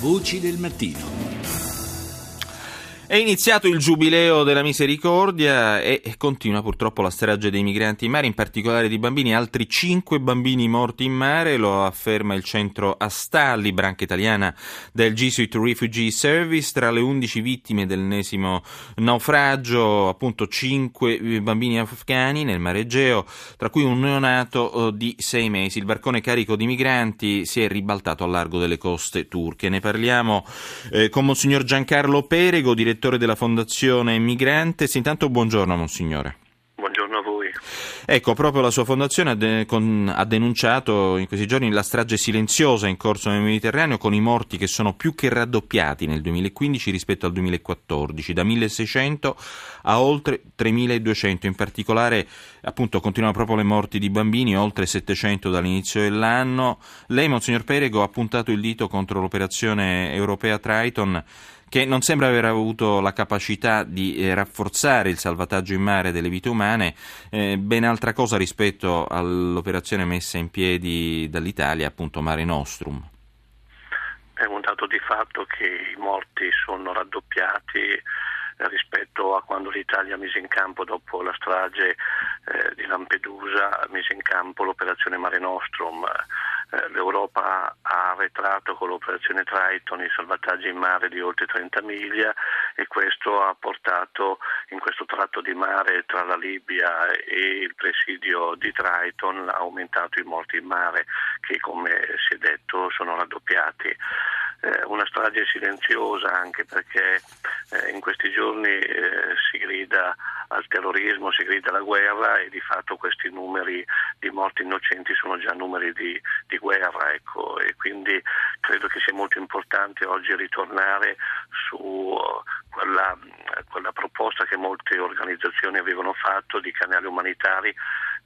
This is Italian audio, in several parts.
Voci del mattino. È iniziato il giubileo della misericordia e continua purtroppo la strage dei migranti in mare, in particolare di bambini. Altri cinque bambini morti in mare, lo afferma il centro Astalli, branca italiana del Jesuit Refugee Service. Tra le undici vittime dell'ennesimo naufragio, appunto cinque bambini afghani nel mare Egeo, tra cui un neonato eh, di sei mesi. Il barcone carico di migranti si è ribaltato al largo delle coste turche. Ne parliamo eh, con Monsignor Giancarlo Perego, direttore direttore della Fondazione Migrantes. Intanto buongiorno Monsignore. Buongiorno a voi. Ecco, proprio la sua fondazione ha, de- con- ha, denunciato in questi giorni la strage silenziosa in corso nel Mediterraneo con i morti che sono più che raddoppiati nel 2015 rispetto al 2014, da 1600 a oltre 3200. In particolare, appunto, continuano proprio le morti di bambini, oltre 700 dall'inizio dell'anno. Lei, Monsignor Perego, ha puntato il dito contro l'operazione europea Triton che non sembra aver avuto la capacità di eh, rafforzare il salvataggio in mare delle vite umane, eh, ben altra cosa rispetto all'operazione messa in piedi dall'Italia, appunto Mare Nostrum. È un dato di fatto che i morti sono raddoppiati rispetto a quando l'Italia mise in campo dopo la strage eh, di Lampedusa, mise in campo l'operazione Mare Nostrum. Eh, L'Europa ha arretrato con l'operazione Triton i salvataggi in mare di oltre 30 miglia e questo ha portato in questo tratto di mare tra la Libia e il presidio di Triton ha aumentato i morti in mare che come si è detto sono raddoppiati. Eh, una strage silenziosa anche perché eh, in questi giorni si grida al terrorismo, si grida alla guerra e di fatto questi numeri di morti innocenti sono già numeri di, di guerra ecco. e quindi credo che sia molto importante oggi ritornare su quella, quella proposta che molte organizzazioni avevano fatto di canali umanitari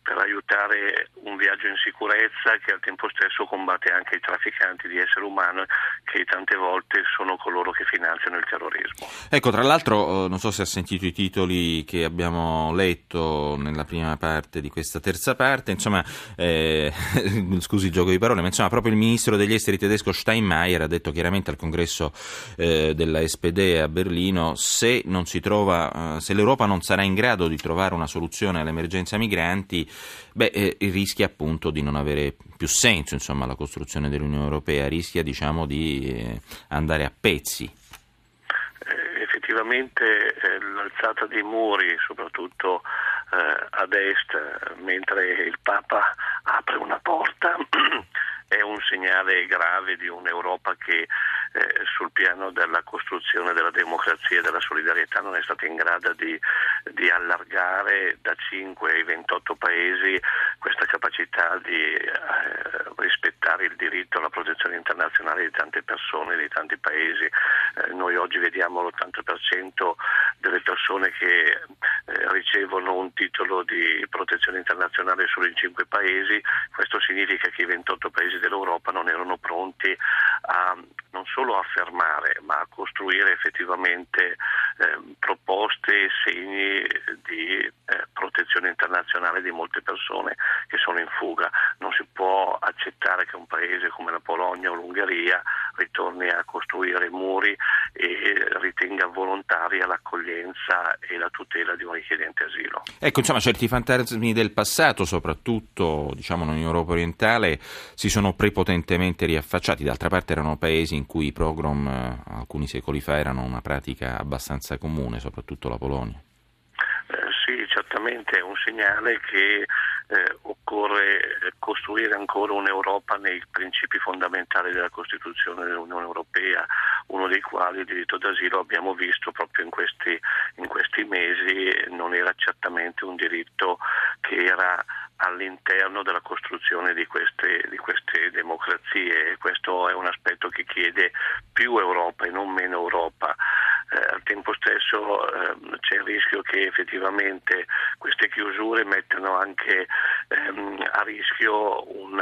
per aiutare un viaggio in sicurezza che al tempo stesso combatte anche i trafficanti di esseri umani che tante volte sono coloro che finanziano il terrorismo. Ecco, tra l'altro, eh, non so se ha sentito i titoli che abbiamo letto nella prima parte di questa terza parte, insomma, eh, scusi il gioco di parole, ma insomma, proprio il ministro degli esteri tedesco Steinmeier ha detto chiaramente al congresso eh, della SPD a Berlino se, trova, eh, se l'Europa non sarà in grado di trovare una soluzione all'emergenza migranti, beh, eh, rischia appunto di non avere più senso insomma, la costruzione dell'Unione Europea, rischia diciamo, di eh, andare a pezzi. Eh, effettivamente eh, l'alzata dei muri, soprattutto eh, ad est, mentre il Papa apre una porta, è un segnale grave di un'Europa che eh, sul piano della costruzione della democrazia e della solidarietà non è stata in grado di, di allargare da 5 ai 28 paesi questa capacità di eh, rispettare il diritto alla protezione internazionale di tante persone, di tanti paesi. Eh, noi oggi vediamo l'80% delle persone che eh, ricevono un titolo di protezione internazionale solo in 5 paesi, questo significa che i 28 paesi dell'Europa non erano pronti a solo affermare ma a costruire effettivamente eh, proposte e segni di eh, protezione internazionale di molte persone che sono in fuga. Non si può accettare che un paese come la Polonia o l'Ungheria ritorni a costruire muri e ritenga volontaria l'accoglienza e la tutela di un richiedente asilo. Ecco, insomma, certi fantasmi del passato, soprattutto diciamo in Europa orientale, si sono prepotentemente riaffacciati. D'altra parte erano paesi in cui i pogrom eh, alcuni secoli fa erano una pratica abbastanza comune, soprattutto la Polonia. Eh, sì, certamente è un segnale che eh, occorre costruire ancora un'Europa nei principi fondamentali della Costituzione dell'Unione Europea, uno dei quali il diritto d'asilo abbiamo visto proprio in questi, in questi mesi non era certamente un diritto che era all'interno della costruzione di queste, di queste democrazie. Questo è un aspetto che chiede più Europa e non meno Europa. Eh, al tempo stesso eh, c'è il rischio che effettivamente queste chiusure mettano anche ehm, a rischio un,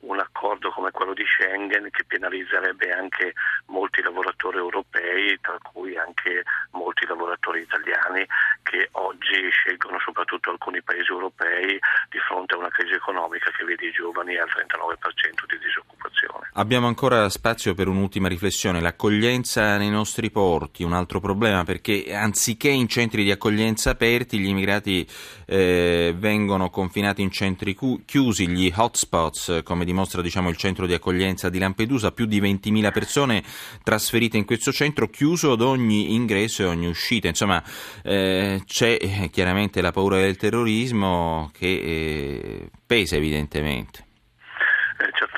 un, accordo come quello di Schengen che penalizzerebbe anche molti lavoratori europei, tra cui anche molti lavoratori italiani che oggi scelgono soprattutto alcuni paesi europei di fronte a una crisi economica che vede i giovani al 39% di disoccupazione. Abbiamo ancora spazio per un'ultima riflessione, l'accoglienza nei nostri porti, un altro problema perché anziché in centri di accoglienza aperti gli immigrati eh, vengono confinati in centri chiusi, gli hotspots, come dimostra diciamo, il centro di accoglienza di Lampedusa, più di 20.000 persone trasferite in questo centro, chiuso ad ogni ingresso e ogni uscita. Insomma, eh, c'è eh, chiaramente la paura del terrorismo che eh, pesa evidentemente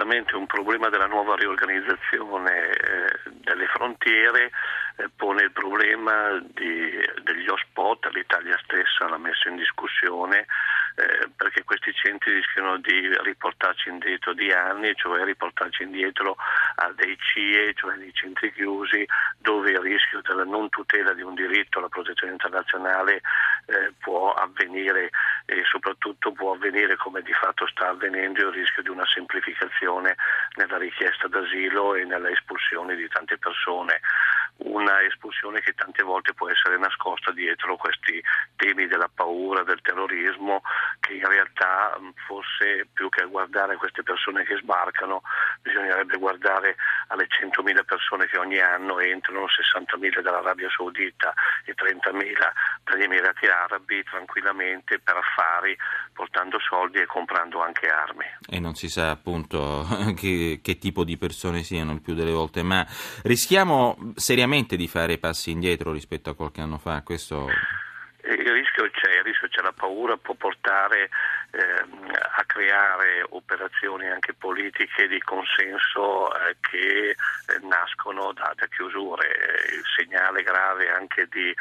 certamente un problema della nuova riorganizzazione eh, delle frontiere eh, pone il problema di, degli hotspot, l'Italia stessa l'ha messo in discussione eh, perché questi centri rischiano di riportarci indietro di anni, cioè riportarci indietro a dei CIE, cioè dei centri chiusi, dove il rischio della non tutela di un diritto alla protezione internazionale eh, può avvenire e soprattutto può avvenire come di fatto sta avvenendo il rischio di una semplificazione nella richiesta d'asilo e nella espulsione di tante persone una espulsione che tante volte può essere nascosta dietro questi temi della paura, del terrorismo, che in realtà forse più che guardare queste persone che sbarcano bisognerebbe guardare alle 100.000 persone che ogni anno entrano, 60.000 dall'Arabia Saudita e 30.000 dagli Emirati Arabi tranquillamente per affari, portando soldi e comprando anche armi. E non si sa appunto che, che tipo di persone siano il più delle volte, ma rischiamo seriamente di fare passi indietro rispetto a qualche anno fa. Questo... Il rischio c'è, il rischio c'è, la paura può portare ehm, a creare operazioni anche politiche di consenso eh, che eh, nascono da, da chiusure. Il segnale grave anche di eh,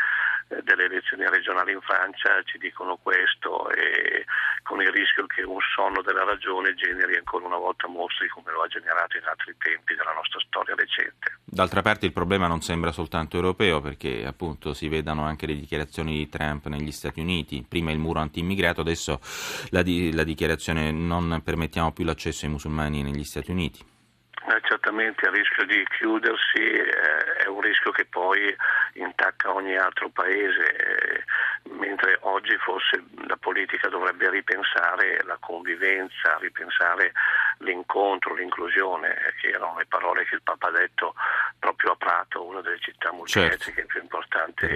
delle elezioni regionali in Francia ci dicono questo e con il rischio che un sonno della ragione generi ancora una volta mostri come lo ha generato in altri tempi della nostra storia recente. D'altra parte il problema non sembra soltanto europeo perché appunto si vedano anche le dichiarazioni di Trump negli Stati Uniti, prima il muro anti-immigrato, adesso la, di, la dichiarazione non permettiamo più l'accesso ai musulmani negli Stati Uniti certamente il rischio di chiudersi eh, è un rischio che poi intacca ogni altro paese, eh, mentre oggi forse la politica dovrebbe ripensare la convivenza, ripensare l'incontro, l'inclusione, che erano le parole che il Papa ha detto proprio a Prato, una delle città multietniche certo. più importanti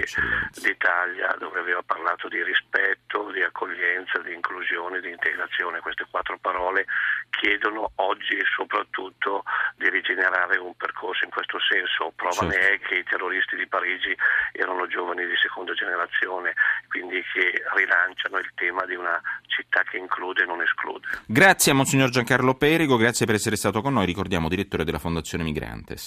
d'Italia, dove aveva parlato di rispetto, di accoglienza, di inclusione, di integrazione. Queste quattro parole chiedono oggi soprattutto di rigenerare un percorso in questo senso. Prova certo. ne è che i terroristi di Parigi erano giovani di seconda generazione, quindi che rilanciano il tema di una città che include e non esclude. Grazie a Monsignor Giancarlo Perigo, grazie per essere stato con noi, ricordiamo direttore della Fondazione Migrantes.